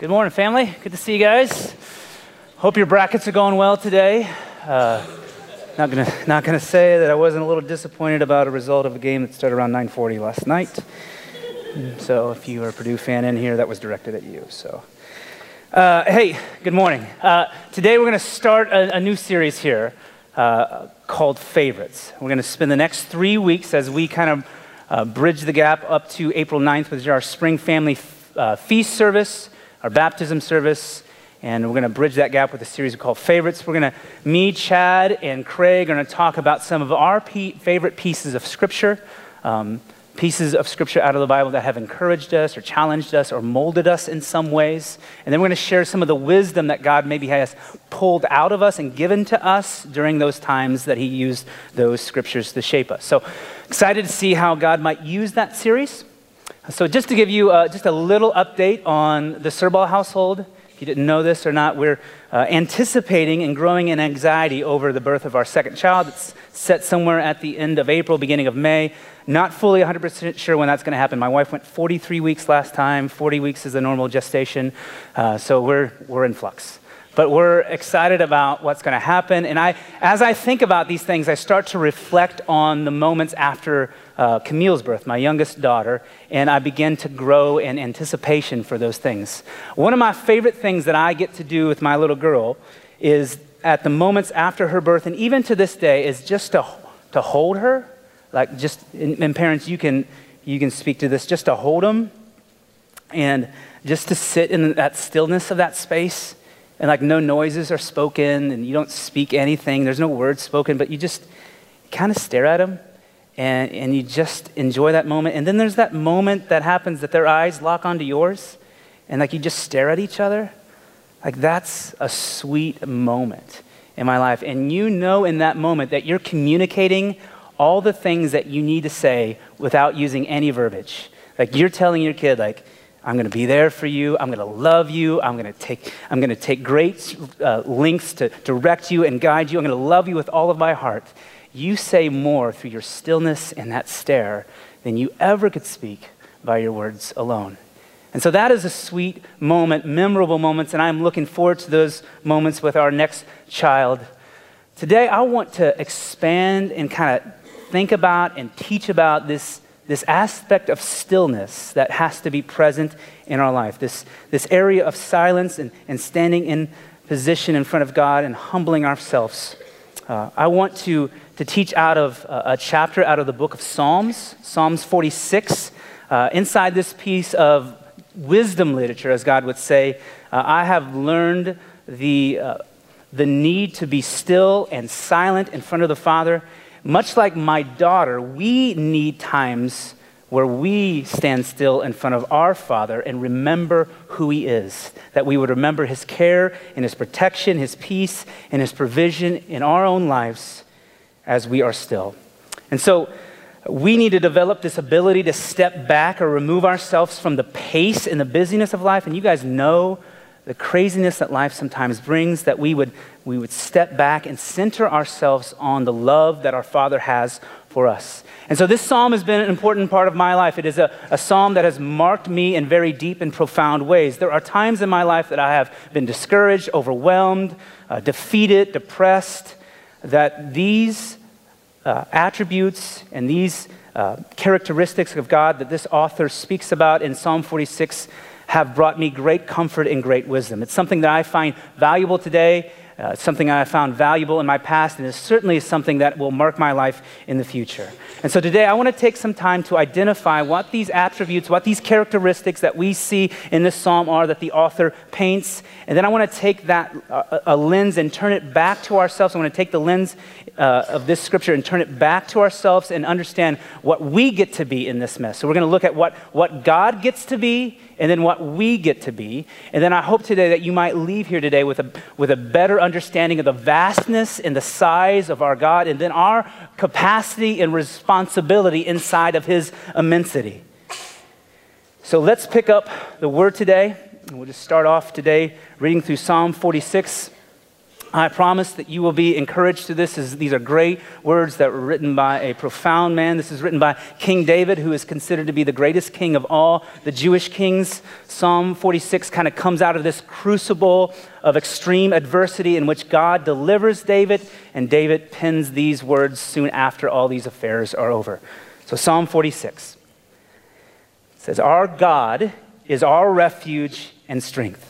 Good morning, family. Good to see you guys. Hope your brackets are going well today. Uh, not gonna not gonna say that I wasn't a little disappointed about a result of a game that started around 9:40 last night. So if you are a Purdue fan in here, that was directed at you. So. Uh, hey, good morning. Uh, today we're going to start a, a, new series here uh, called Favorites. We're going to spend the next three weeks as we kind of uh, bridge the gap up to April 9th, which is our spring family f- uh, feast service our baptism service, and we're going to bridge that gap with a series called Favorites. We're going to, me, Chad, and Craig are going to talk about some of our favorite pieces of Scripture, um, pieces of Scripture out of the Bible that have encouraged us or challenged us or molded us in some ways. And then we're going to share some of the wisdom that God maybe has pulled out of us and given to us during those times that He used those Scriptures to shape us. So excited to see how God might use that series. So, just to give you uh, just a little update on the Serball household, if you didn't know this or not, we're uh, anticipating and growing in anxiety over the birth of our second child. It's set somewhere at the end of April, beginning of May. Not fully 100% sure when that's going to happen. My wife went 43 weeks last time, 40 weeks is the normal gestation. Uh, so, we're, we're in flux but we're excited about what's going to happen. And I, as I think about these things, I start to reflect on the moments after uh, Camille's birth, my youngest daughter, and I begin to grow in anticipation for those things. One of my favorite things that I get to do with my little girl is at the moments after her birth, and even to this day, is just to, to hold her. Like, just, and, and parents, you can, you can speak to this, just to hold them and just to sit in that stillness of that space and like no noises are spoken and you don't speak anything there's no words spoken but you just kind of stare at them and, and you just enjoy that moment. And then there's that moment that happens that their eyes lock onto yours, and like you just stare at each other. Like that's a sweet moment in my life. And you know in that moment that you're communicating all the things that you need to say without using any verbiage. Like you're telling your kid, like, I'm going to be there for you. I'm going to love you. I'm going to take, I'm going to take great uh, lengths to direct you and guide you. I'm going to love you with all of my heart you say more through your stillness and that stare than you ever could speak by your words alone. And so that is a sweet moment, memorable moments, and I'm looking forward to those moments with our next child. Today, I want to expand and kind of think about and teach about this, this aspect of stillness that has to be present in our life, this, this area of silence and, and standing in position in front of God and humbling ourselves. Uh, I want to to teach out of uh, a chapter out of the book of Psalms, Psalms 46. Uh, inside this piece of wisdom literature, as God would say, uh, I have learned the, uh, the need to be still and silent in front of the Father. Much like my daughter, we need times where we stand still in front of our Father and remember who He is. That we would remember His care and His protection, His peace and His provision in our own lives as we are still. And so we need to develop this ability to step back or remove ourselves from the pace and the busyness of life. And you guys know the craziness that life sometimes brings, that we would, we would step back and center ourselves on the love that our Father has for us. And so this psalm has been an important part of my life. It is a, a psalm that has marked me in very deep and profound ways. There are times in my life that I have been discouraged, overwhelmed, uh, defeated, depressed that these uh, attributes and these uh, characteristics of God that this author speaks about in Psalm 46 have brought me great comfort and great wisdom. It's something that I find valuable today uh, something I found valuable in my past, and is certainly something that will mark my life in the future. And so today, I want to take some time to identify what these attributes, what these characteristics that we see in this psalm are that the author paints. And then I want to take that uh, a lens and turn it back to ourselves. I want to take the lens uh, of this scripture and turn it back to ourselves and understand what we get to be in this mess. So we're going to look at what, what God gets to be and then what we get to be. And then I hope today that you might leave here today with a, with a better understanding of the vastness and the size of our God, and then our capacity and responsibility inside of His immensity. So let's pick up the word today. And we'll just start off today reading through Psalm 46. I promise that you will be encouraged to this. These are great words that were written by a profound man. This is written by King David, who is considered to be the greatest king of all the Jewish kings. Psalm 46 kind of comes out of this crucible of extreme adversity in which God delivers David, and David pens these words soon after all these affairs are over. So, Psalm 46 says, Our God is our refuge and strength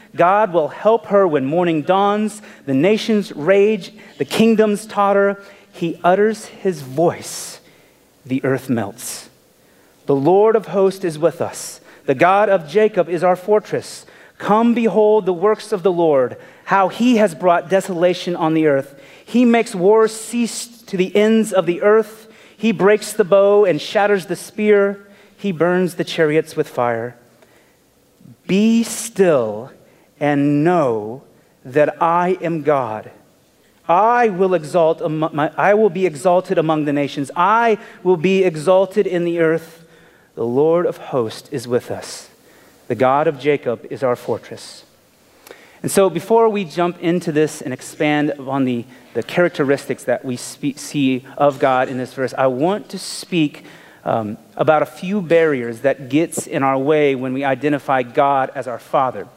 God will help her when morning dawns. The nations rage, the kingdoms totter. He utters his voice, the earth melts. The Lord of hosts is with us. The God of Jacob is our fortress. Come behold the works of the Lord, how he has brought desolation on the earth. He makes wars cease to the ends of the earth. He breaks the bow and shatters the spear. He burns the chariots with fire. Be still and know that I am God. I will exalt my, I will be exalted among the nations. I will be exalted in the earth. The Lord of hosts is with us. The God of Jacob is our fortress. And so, before we jump into this and expand on the, the characteristics that we speak, see of God in this verse, I want to speak um, about a few barriers that gets in our way when we identify God as our Father.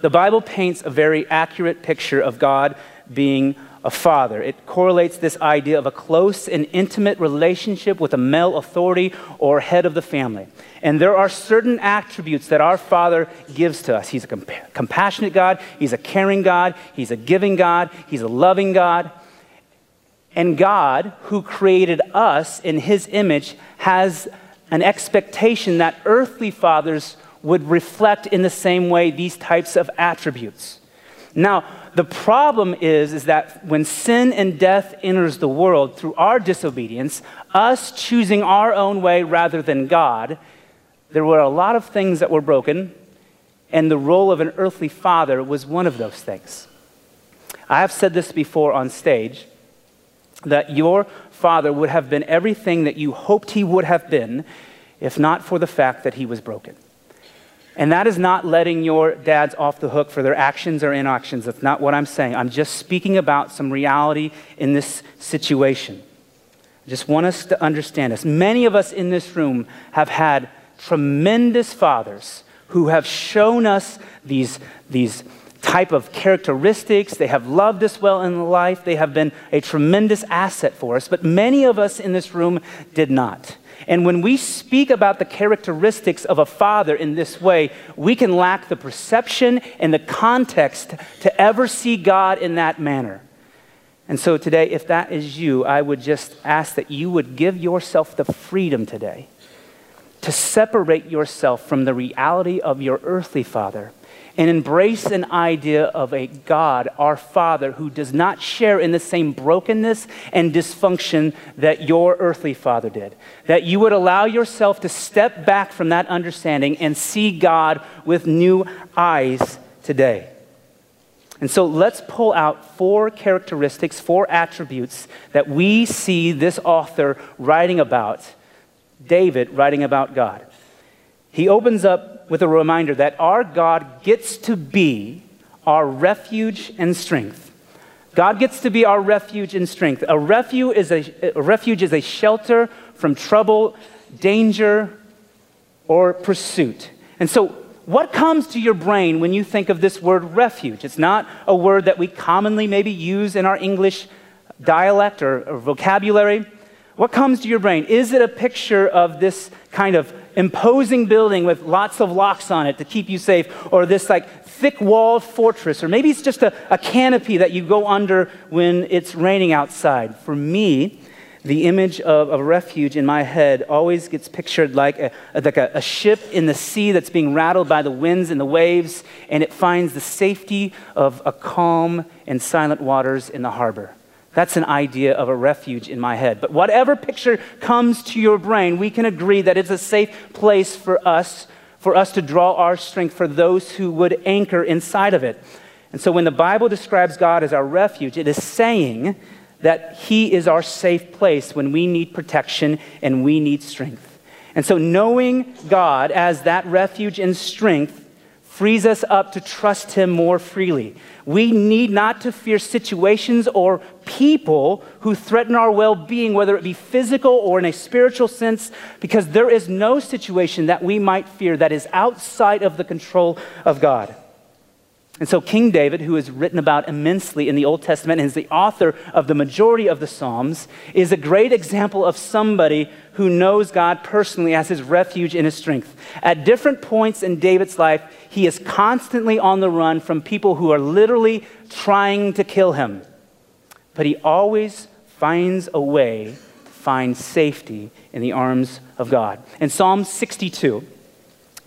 The Bible paints a very accurate picture of God being a father. It correlates this idea of a close and intimate relationship with a male authority or head of the family. And there are certain attributes that our Father gives to us. He's a comp- compassionate God, He's a caring God, He's a giving God, He's a loving God. And God, who created us in His image, has an expectation that earthly fathers would reflect in the same way these types of attributes. Now, the problem is, is that when sin and death enters the world through our disobedience, us choosing our own way rather than God, there were a lot of things that were broken, and the role of an earthly father was one of those things. I have said this before on stage that your father would have been everything that you hoped he would have been if not for the fact that he was broken. And that is not letting your dads off the hook for their actions or inactions. That's not what I'm saying. I'm just speaking about some reality in this situation. I just want us to understand this. Many of us in this room have had tremendous fathers who have shown us these, these type of characteristics. They have loved us well in life. They have been a tremendous asset for us. But many of us in this room did not. And when we speak about the characteristics of a father in this way, we can lack the perception and the context to ever see God in that manner. And so today, if that is you, I would just ask that you would give yourself the freedom today to separate yourself from the reality of your earthly father and embrace an idea of a God, our Father, who does not share in the same brokenness and dysfunction that your earthly father did. That you would allow yourself to step back from that understanding and see God with new eyes today. And so let's pull out four characteristics, four attributes that we see this author writing about, David writing about God. He opens up with a reminder that our God gets to be our refuge and strength. God gets to be our refuge and strength. A refuge is a, a refuge is a shelter from trouble, danger, or pursuit. And so, what comes to your brain when you think of this word refuge? It's not a word that we commonly maybe use in our English dialect or, or vocabulary. What comes to your brain? Is it a picture of this kind of imposing building with lots of locks on it to keep you safe, or this like thick walled fortress, or maybe it's just a, a canopy that you go under when it's raining outside. For me, the image of a refuge in my head always gets pictured like, a, like a, a, ship in the sea that's being rattled by the winds and the waves, and it finds the safety of a calm and silent waters in the harbor. That's an idea of a refuge in my head. But whatever picture comes to your brain, we can agree that it's a safe place for us, for us to draw our strength for those who would anchor inside of it. And so when the Bible describes God as our refuge, it is saying that He is our safe place when we need protection and we need strength. And so knowing God as that refuge and strength frees us up to trust Him more freely. We need not to fear situations or people who threaten our well being, whether it be physical or in a spiritual sense, because there is no situation that we might fear that is outside of the control of God. And so, King David, who is written about immensely in the Old Testament and is the author of the majority of the Psalms, is a great example of somebody who knows God personally as his refuge and his strength. At different points in David's life, he is constantly on the run from people who are literally trying to kill him. But he always finds a way to find safety in the arms of God. In Psalm 62,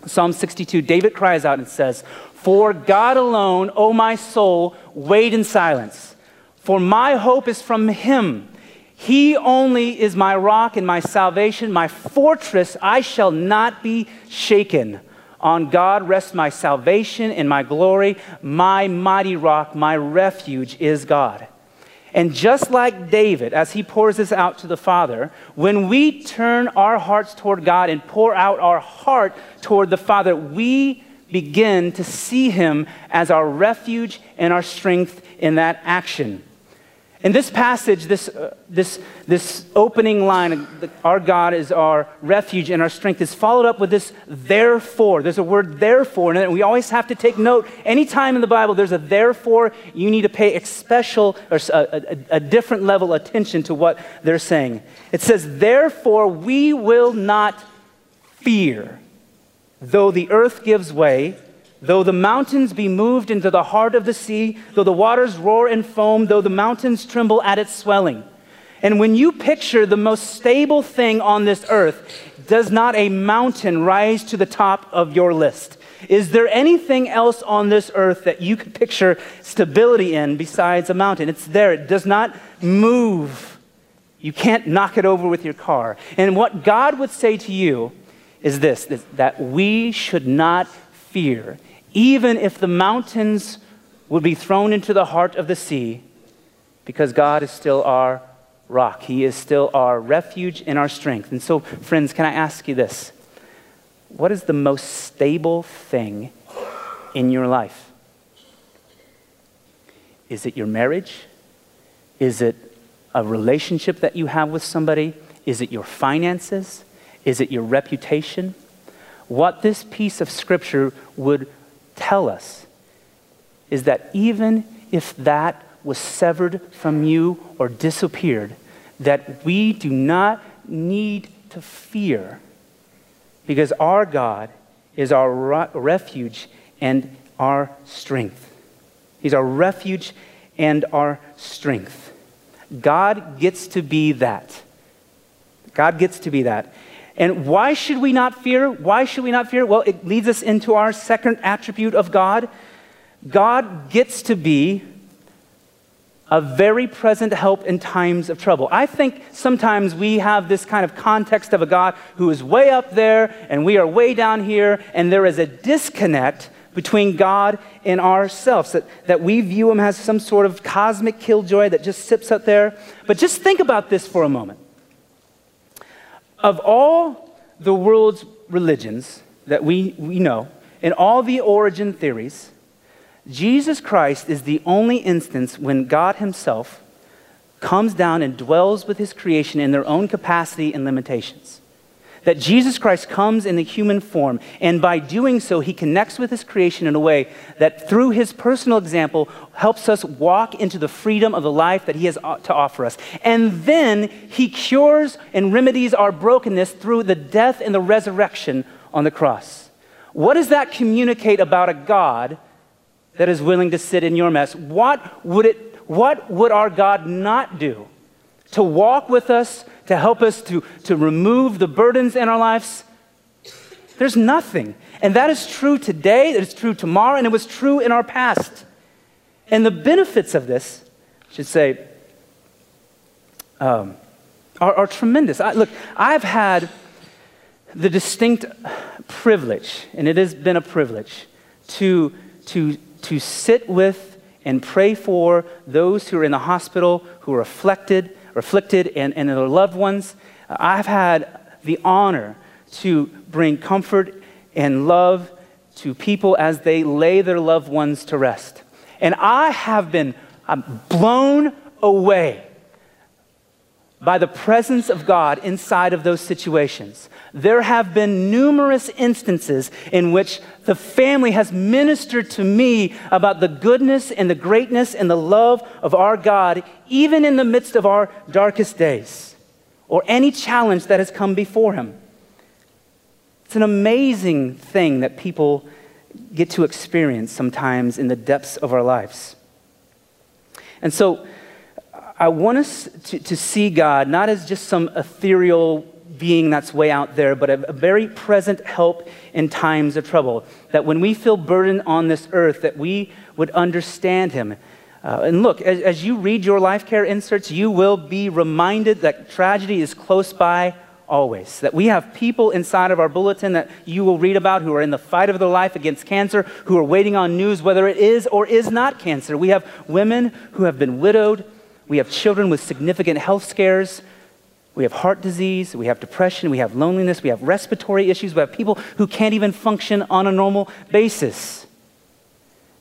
Psalm 62, David cries out and says, For God alone, O my soul, wait in silence. For my hope is from him. He only is my rock and my salvation, my fortress. I shall not be shaken. On God rests my salvation and my glory. My mighty rock, my refuge is God. And just like David, as he pours this out to the Father, when we turn our hearts toward God and pour out our heart toward the Father, we begin to see him as our refuge and our strength in that action. In this passage, this, uh, this, this opening line, our God is our refuge and our strength, is followed up with this therefore. There's a word therefore, and we always have to take note. Anytime in the Bible there's a therefore, you need to pay a special or a, a, a different level attention to what they're saying. It says, Therefore, we will not fear, though the earth gives way Though the mountains be moved into the heart of the sea, though the waters roar and foam, though the mountains tremble at its swelling. And when you picture the most stable thing on this earth, does not a mountain rise to the top of your list? Is there anything else on this earth that you could picture stability in besides a mountain? It's there, it does not move. You can't knock it over with your car. And what God would say to you is this that we should not fear even if the mountains would be thrown into the heart of the sea, because God is still our rock. He is still our refuge and our strength. And so, friends, can I ask you this? What is the most stable thing in your life? Is it your marriage? Is it a relationship that you have with somebody? Is it your finances? Is it your reputation? What this piece of scripture would tell us is that even if that was severed from you or disappeared, that we do not need to fear because our God is our refuge and our strength. He's our refuge and our strength. God gets to be that. God gets to be that. And why should we not fear? Why should we not fear? Well, it leads us into our second attribute of God. God gets to be a very present help in times of trouble. I think sometimes we have this kind of context of a God who is way up there and we are way down here, and there is a disconnect between God and ourselves, that, that we view him as some sort of cosmic killjoy that just sits up there. But just think about this for a moment. Of all the world's religions that we, we know, and all the origin theories, Jesus Christ is the only instance when God Himself comes down and dwells with His creation in their own capacity and limitations that Jesus Christ comes in the human form, and by doing so, he connects with his creation in a way that through his personal example helps us walk into the freedom of the life that he has uh, to offer us. And then he cures and remedies our brokenness through the death and the resurrection on the cross. What does that communicate about a God that is willing to sit in your mess? What would it what would our God not do? To walk with us to help us to, to remove the burdens in our lives? There's nothing. And that is true today, that is true tomorrow, and it was true in our past. And the benefits of this, I should say, um, are, are, tremendous. I, look, I've had the distinct privilege, and it has been a privilege, to, to, to sit with and pray for those who are in the hospital, who are afflicted, afflicted and, and their loved ones. I've had the honor to bring comfort and love to people as they lay their loved ones to rest. And I have been I'm blown away by the presence of God inside of those situations. There have been numerous instances in which the family has ministered to me about the goodness and the greatness and the love of our God, even in the midst of our darkest days or any challenge that has come before Him. It's an amazing thing that people get to experience sometimes in the depths of our lives. And so I want us to, to see God not as just some ethereal being that's way out there, but a, a, very present help in times of trouble. That when we feel burdened on this earth, that we would understand Him. Uh, and look, as, as you read your life care inserts, you will be reminded that tragedy is close by always. That we have people inside of our bulletin that you will read about who are in the fight of their life against cancer, who are waiting on news whether it is or is not cancer. We have women who have been widowed. We have children with significant health scares. We have heart disease. We have depression. We have loneliness. We have respiratory issues. We have people who can't even function on a normal basis.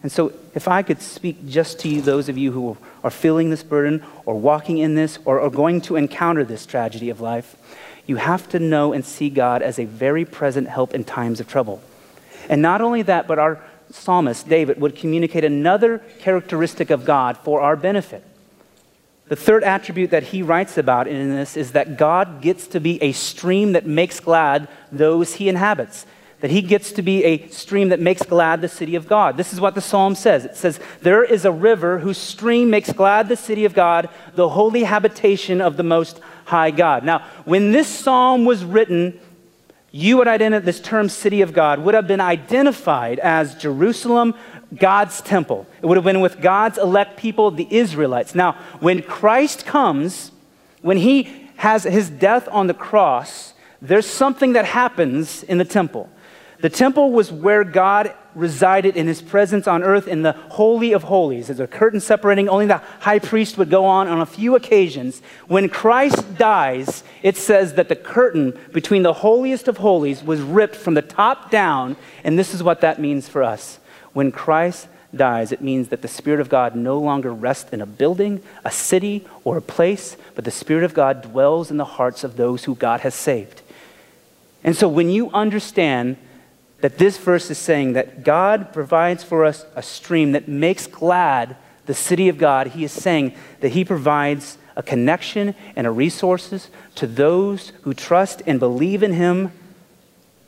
And so, if I could speak just to you, those of you who are feeling this burden or walking in this or are going to encounter this tragedy of life, you have to know and see God as a very present help in times of trouble. And not only that, but our psalmist, David, would communicate another characteristic of God for our benefit. The third attribute that he writes about in this is that God gets to be a stream that makes glad those he inhabits. That he gets to be a stream that makes glad the city of God. This is what the psalm says. It says, There is a river whose stream makes glad the city of God, the holy habitation of the Most high God. Now, when this psalm was written, you would identify this term city of God would have been identified as Jerusalem, God's temple. It would have been with God's elect people, the Israelites. Now, when Christ comes, when he has his death on the cross, there's something that happens in the temple. The temple was where God resided in his presence on earth in the Holy of Holies. There's a curtain separating, only the high priest would go on on a few occasions. When Christ dies, it says that the curtain between the holiest of holies was ripped from the top down, and this is what that means for us. When Christ dies, it means that the Spirit of God no longer rests in a building, a city, or a place, but the Spirit of God dwells in the hearts of those who God has saved. And so when you understand that this verse is saying that God provides for us a stream that makes glad the city of God. He is saying that He provides a connection and a resources to those who trust and believe in Him,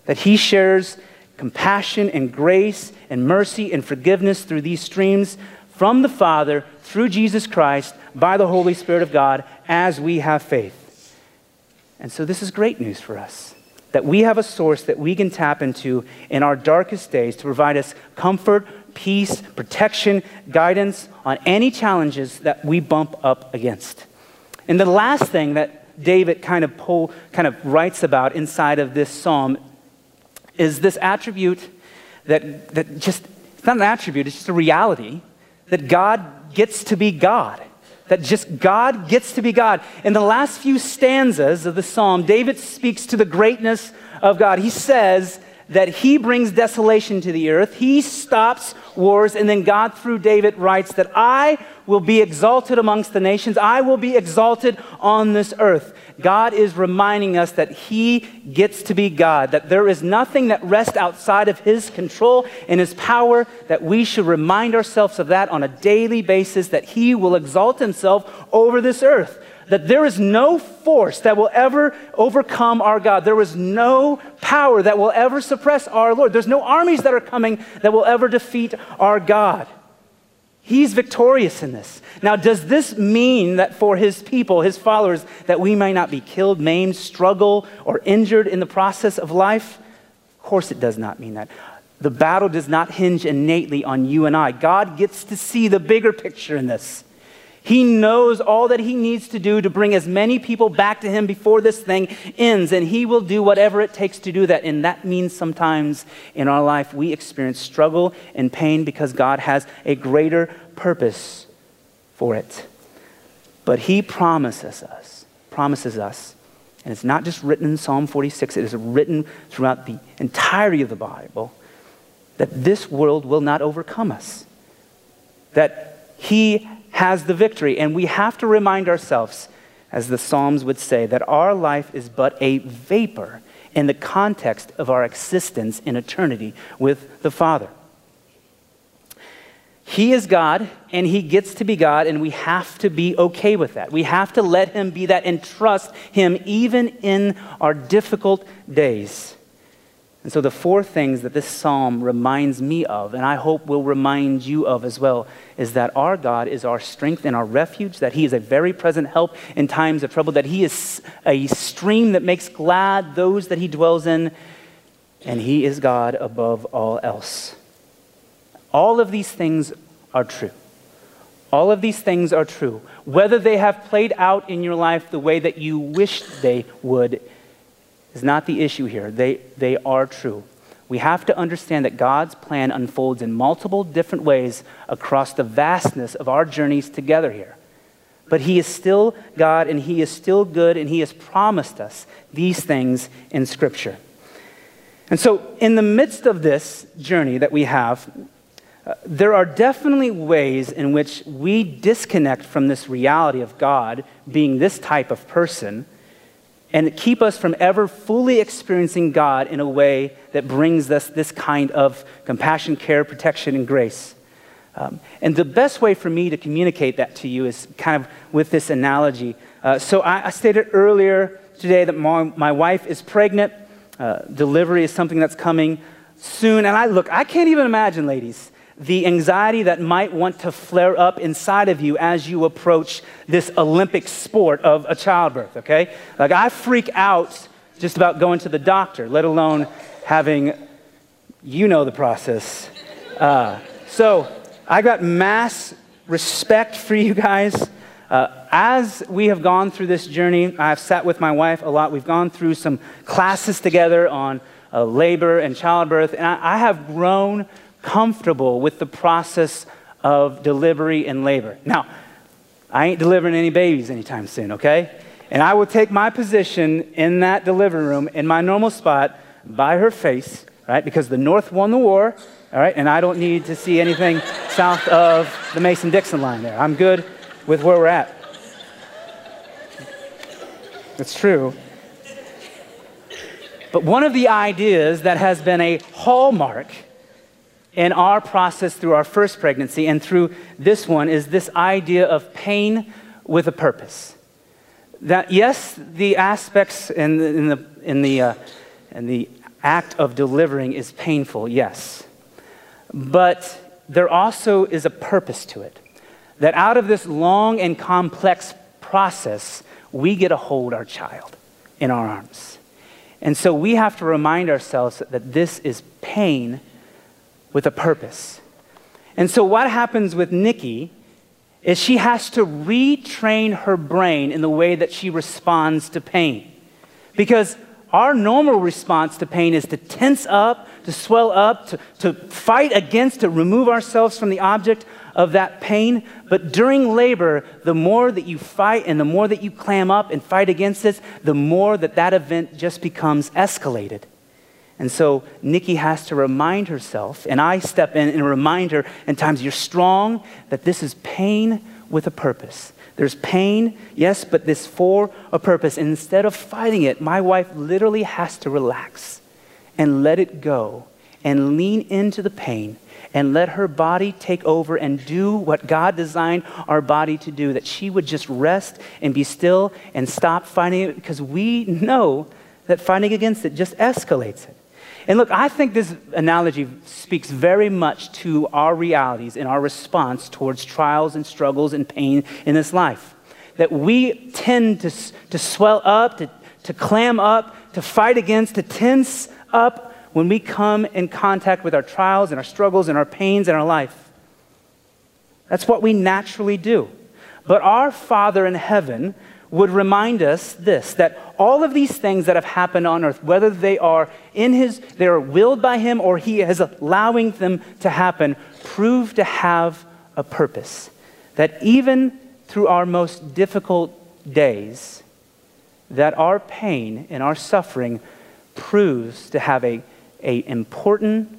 that He shares compassion and grace and mercy and forgiveness through these streams from the Father through Jesus Christ by the Holy Spirit of God as we have faith. And so this is great news for us that we have a source that we can tap into in our darkest days to provide us comfort, peace, protection, guidance on any challenges that we bump up against. And the last thing that David kind of pull, kind of writes about inside of this psalm is this attribute that, that just, it's not an attribute, it's just a reality that God gets to be God that just God gets to be God. In the last few stanzas of the psalm, David speaks to the greatness of God. He says that he brings desolation to the earth, he stops wars, and then God, through David, writes that I will be exalted amongst the nations, I will be exalted on this earth. God is reminding us that He gets to be God, that there is nothing that rests outside of His control and His power, that we should remind ourselves of that on a daily basis, that He will exalt Himself over this earth. That there is no force that will ever overcome our God. There is no power that will ever suppress our Lord. There's no armies that are coming that will ever defeat our God. He's victorious in this. Now, does this mean that for his people, his followers, that we may not be killed, maimed, struggle, or injured in the process of life? Of course, it does not mean that. The battle does not hinge innately on you and I. God gets to see the bigger picture in this. He knows all that he needs to do to bring as many people back to him before this thing ends, and he will do whatever it takes to do that. And that means sometimes in our life we experience struggle and pain because God has a greater purpose for it. But he promises us, promises us, and it's not just written in Psalm 46, it is written throughout the entirety of the Bible, that this world will not overcome us. That he has the victory. And we have to remind ourselves, as the Psalms would say, that our life is but a vapor in the context of our existence in eternity with the Father. He is God, and He gets to be God, and we have to be okay with that. We have to let Him be that and trust Him even in our difficult days. And so, the four things that this psalm reminds me of, and I hope will remind you of as well, is that our God is our strength and our refuge, that He is a very present help in times of trouble, that He is a stream that makes glad those that He dwells in, and He is God above all else. All of these things are true. All of these things are true. Whether they have played out in your life the way that you wished they would is not the issue here. They, they are true. We have to understand that God's plan unfolds in multiple different ways across the vastness of our journeys together here. But He is still God and He is still good and He has promised us these things in Scripture. And so, in the midst of this journey that we have, uh, there are definitely ways in which we disconnect from this reality of God being this type of person and keep us from ever fully experiencing God in a way that brings us this kind of compassion, care, protection, and grace. Um, and the best way for me to communicate that to you is kind of with this analogy. Uh, so I, I, stated earlier today that my, my wife is pregnant. Uh, delivery is something that's coming soon. And I look, I can't even imagine, ladies, the anxiety that might want to flare up inside of you as you approach this Olympic sport of a childbirth, okay? Like, I freak out just about going to the doctor, let alone having, you know, the process. Uh, so, I got mass respect for you guys. Uh, as we have gone through this journey, I've sat with my wife a lot. We've gone through some classes together on uh, labor and childbirth, and I, I have grown comfortable with the process of delivery and labor. Now, I ain't delivering any babies anytime soon, okay? And I will take my position in that delivery room in my normal spot by her face, right? Because the North won the war, all right? And I don't need to see anything south of the Mason Dixon line there. I'm good with where we're at. It's true. But one of the ideas that has been a hallmark in our process through our first pregnancy and through this one is this idea of pain with a purpose. That, yes, the aspects in the, in the, in the, uh, in the act of delivering is painful, yes. But there also is a purpose to it. That out of this long and complex process, we get to hold our child in our arms. And so we have to remind ourselves that this is pain with a purpose. And so, what happens with Nikki is she has to retrain her brain in the way that she responds to pain. Because our normal response to pain is to tense up, to swell up, to, to fight against, to remove ourselves from the object of that pain. But during labor, the more that you fight and the more that you clam up and fight against this, the more that that event just becomes escalated. And so Nikki has to remind herself, and I step in and remind her in times you're strong, that this is pain with a purpose. There's pain, yes, but this for a purpose. And instead of fighting it, my wife literally has to relax and let it go and lean into the pain and let her body take over and do what God designed our body to do, that she would just rest and be still and stop fighting it because we know that fighting against it just escalates it. And look, I think this analogy speaks very much to our realities and our response towards trials and struggles and pain in this life. That we tend to, to swell up, to, to clam up, to fight against, to tense up when we come in contact with our trials and our struggles and our pains in our life. That's what we naturally do. But our Father in heaven would remind us this that all of these things that have happened on earth, whether they are in his, they are willed by him or he is allowing them to happen, prove to have a purpose. That even through our most difficult days, that our pain and our suffering proves to have a, a important,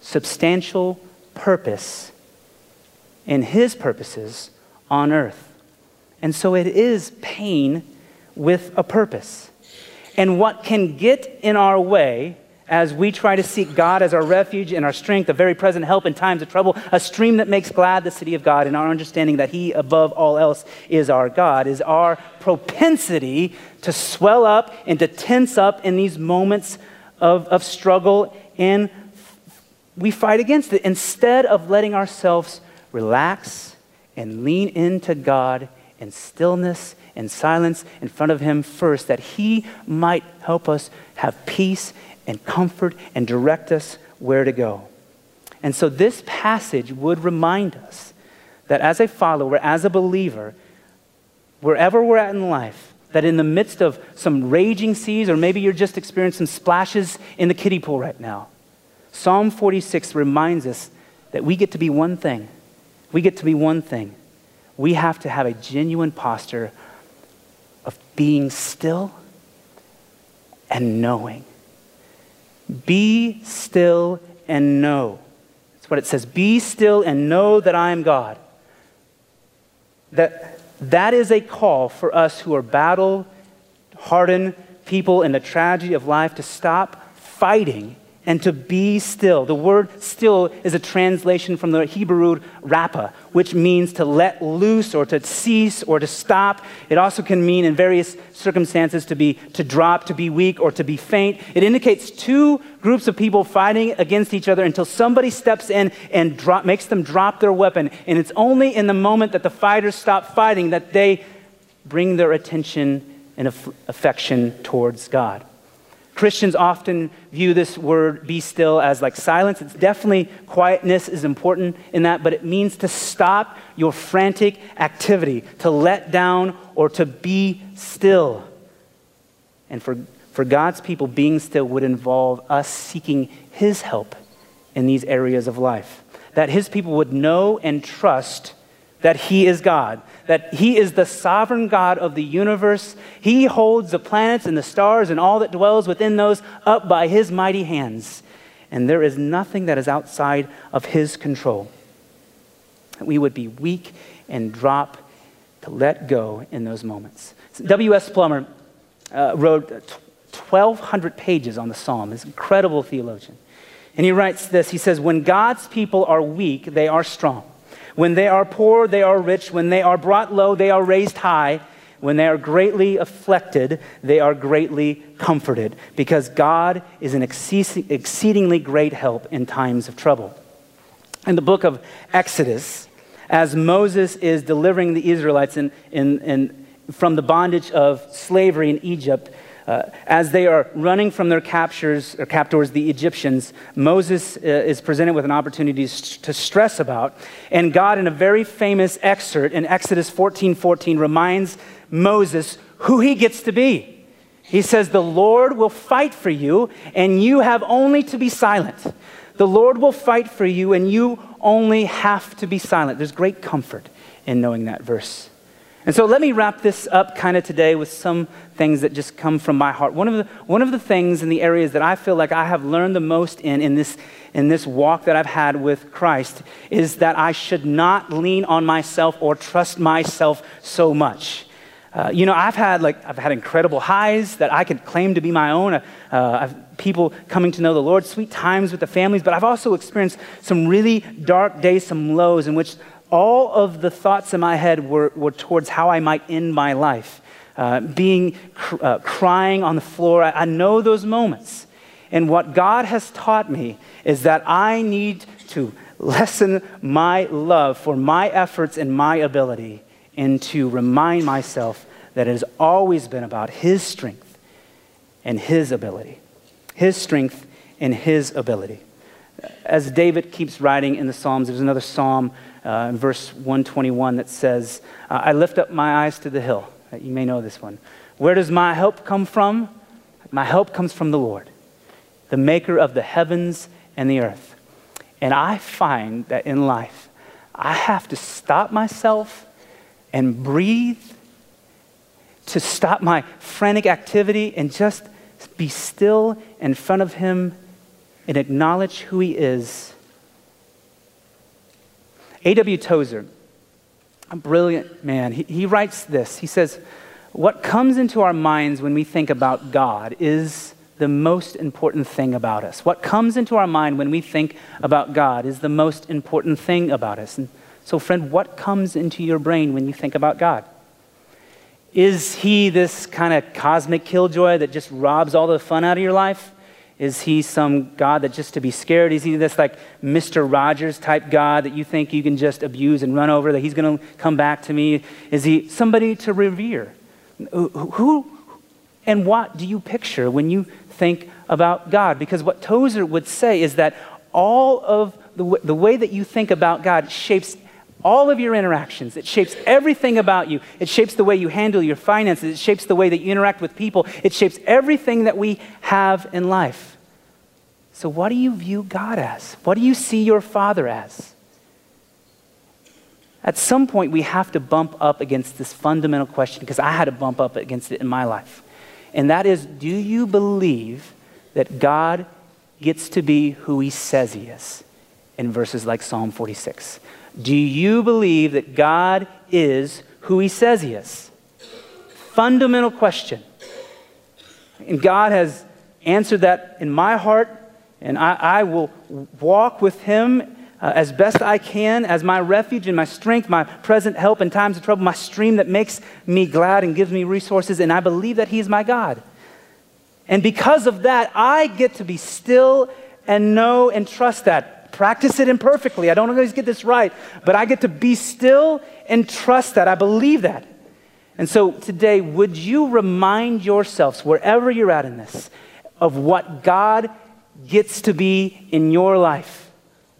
substantial purpose in his purposes on earth. And so it is pain with a purpose. And what can get in our way as we try to seek God as our refuge and our strength, a very present help in times of trouble, a stream that makes glad the city of God, and our understanding that He, above all else, is our God, is our propensity to swell up and to tense up in these moments of, of struggle, and we fight against it instead of letting ourselves relax and lean into God in stillness and silence in front of Him first, that He might help us have peace and comfort and direct us where to go. And so this passage would remind us that as a follower, as a believer, wherever we're at in life, that in the midst of some raging seas, or maybe you're just experiencing splashes in the kiddie pool right now, Psalm 46 reminds us that we get to be one thing. We get to be one thing we have to have a genuine posture of being still and knowing. Be still and know. That's what it says. Be still and know that I am God. That, that is a call for us who are battle hardened people in the tragedy of life to stop fighting and to be still. The word still is a translation from the Hebrew rapa, which means to let loose or to cease or to stop. It also can mean in various circumstances to be to drop, to be weak or to be faint. It indicates two groups of people fighting against each other until somebody steps in and drop, makes them drop their weapon. And it's only in the moment that the fighters stop fighting that they bring their attention and affection towards God. Christians often view this word be still as like silence. It's definitely quietness is important in that, but it means to stop your frantic activity, to let down or to be still. And for, for God's people, being still would involve us seeking His help in these areas of life. That His people would know and trust that He is God, that He is the sovereign God of the universe. He holds the planets and the stars and all that dwells within those up by His mighty hands. And there is nothing that is outside of His control. We would be weak and drop to let go in those moments. W.S. Plummer uh, wrote 1,200 pages on the psalm, this incredible theologian. And he writes this He says, When God's people are weak, they are strong. When they are poor, they are rich. When they are brought low, they are raised high. When they are greatly afflicted, they are greatly comforted, because God is an exceedingly great help in times of trouble. In the book of Exodus, as Moses is delivering the Israelites in, in, in, from the bondage of slavery in Egypt, uh, as they are running from their captures or captors, the Egyptians, Moses uh, is presented with an opportunity to stress about. And God, in a very famous excerpt in Exodus 14 14, reminds Moses who he gets to be. He says, The Lord will fight for you, and you have only to be silent. The Lord will fight for you, and you only have to be silent. There's great comfort in knowing that verse. And so let me wrap this up kind of today with some things that just come from my heart. One of the, one of the things in the areas that I feel like I have learned the most in, in this, in this walk that I've had with Christ is that I should not lean on myself or trust myself so much. Uh, you know, I've had like I've had incredible highs that I could claim to be my own. Uh, I've people coming to know the Lord, sweet times with the families, but I've also experienced some really dark days, some lows in which all of the thoughts in my head were, were towards how I might end my life. Uh, being cr- uh, crying on the floor. I, I know those moments. And what God has taught me is that I need to lessen my love for my efforts and my ability and to remind myself that it has always been about His strength and His ability. His strength and His ability. As David keeps writing in the Psalms, there's another psalm uh, in verse 121 that says, I lift up my eyes to the hill. Uh, you may know this one. Where does my help come from? My help comes from the Lord, the maker of the heavens and the earth. And I find that in life, I have to stop myself and breathe, to stop my frantic activity and just be still in front of Him and acknowledge who He is. A.W. Tozer, a brilliant man, he, he writes this. He says, What comes into our minds when we think about God is the most important thing about us. What comes into our mind when we think about God is the most important thing about us. And so, friend, what comes into your brain when you think about God? Is he this kind of cosmic killjoy that just robs all the fun out of your life? Is he some God that just to be scared? Is he this like Mr. Rogers type God that you think you can just abuse and run over, that he's going to come back to me? Is he somebody to revere? Who and what do you picture when you think about God. Because what Tozer would say is that all of the, the way that you think about God shapes all of your interactions. It shapes everything about you. It shapes the way you handle your finances. It shapes the way that you interact with people. It shapes everything that we have in life. So, what do you view God as? What do you see your Father as? At some point, we have to bump up against this fundamental question because I had to bump up against it in my life and that is do you believe that God gets to be who he says he is in verses like Psalm 46? Do you believe that God is who he says he is? Fundamental question. And God has answered that in my heart, and I, I will walk with him uh, as best I can as my refuge and my strength, my present help in times of trouble, my stream that makes me glad and gives me resources, and I believe that He is my God. And because of that, I get to be still and know and trust that. Practice it imperfectly. I don't always get this right, but I get to be still and trust that. I believe that. And so today, would you remind yourselves, wherever you're at in this, of what God gets to be in your life?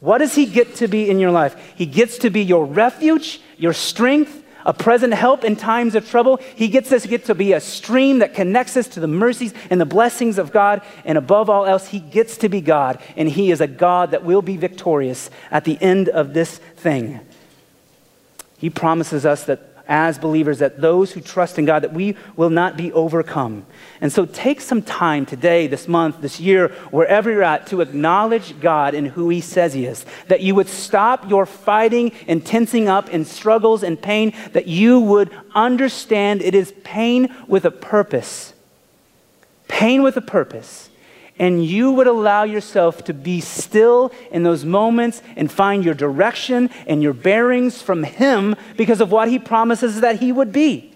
What does He get to be in your life? He gets to be your refuge, your strength, a present help in times of trouble. He gets us to get to be a stream that connects us to the mercies and the blessings of God. And above all else, He gets to be God. And He is a God that will be victorious at the end of this thing. He promises us that as believers that those who trust in God that we will not be overcome. And so take some time today, this month, this year, wherever you're at to acknowledge God and who he says he is. That you would stop your fighting and tensing up in struggles and pain, that you would understand it is pain with a purpose. Pain with a purpose and you would allow yourself to be still in those moments and find your direction and your bearings from Him because of what He promises that He would be.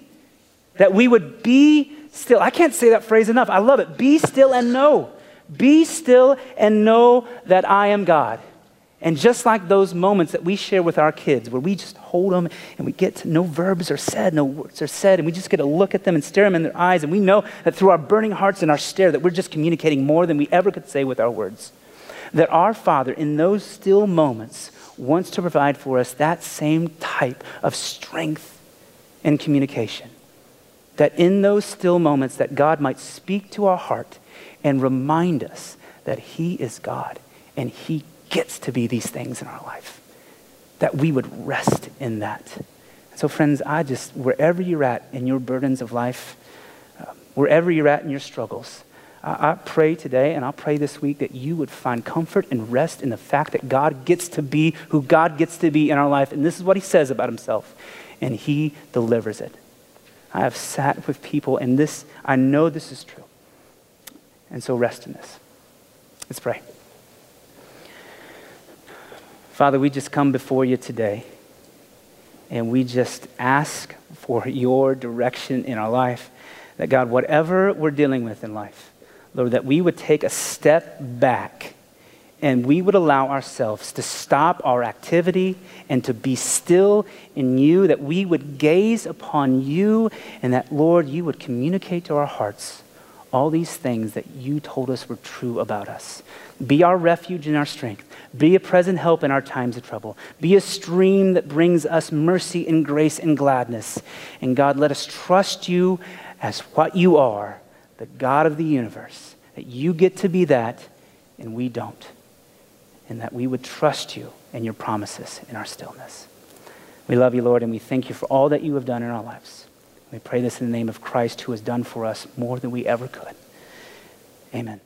That we would be still. I can't say that phrase enough. I love it. Be still and know. Be still and know that I am God. And just like those moments that we share with our kids, where we just hold them and we get to, no verbs are said, no words are said, and we just get to look at them and stare them in their eyes, and we know that through our burning hearts and our stare that we're just communicating more than we ever could say with our words. That our Father, in those still moments, wants to provide for us that same type of strength and communication. That in those still moments that God might speak to our heart and remind us that He is God and He gets to be these things in our life, that we would rest in that. So, friends, I just, wherever you're at in your burdens of life, uh, wherever you're at in your struggles, I, I pray today and I'll pray this week that you would find comfort and rest in the fact that God gets to be who God gets to be in our life. And this is what He says about Himself, and He delivers it. I have sat with people, and this, I know this is true. And so rest in this. Let's pray. Father, we just come before you today and we just ask for your direction in our life. That God, whatever we're dealing with in life, Lord, that we would take a step back and we would allow ourselves to stop our activity and to be still in you, that we would gaze upon you, and that, Lord, you would communicate to our hearts all these things that you told us were true about us. Be our refuge and our strength. Be a present help in our times of trouble. Be a stream that brings us mercy and grace and gladness. And God, let us trust you as what you are, the God of the universe, that you get to be that and we don't. And that we would trust you and your promises in our stillness. We love you, Lord, and we thank you for all that you have done in our lives. We pray this in the name of Christ who has done for us more than we ever could. Amen.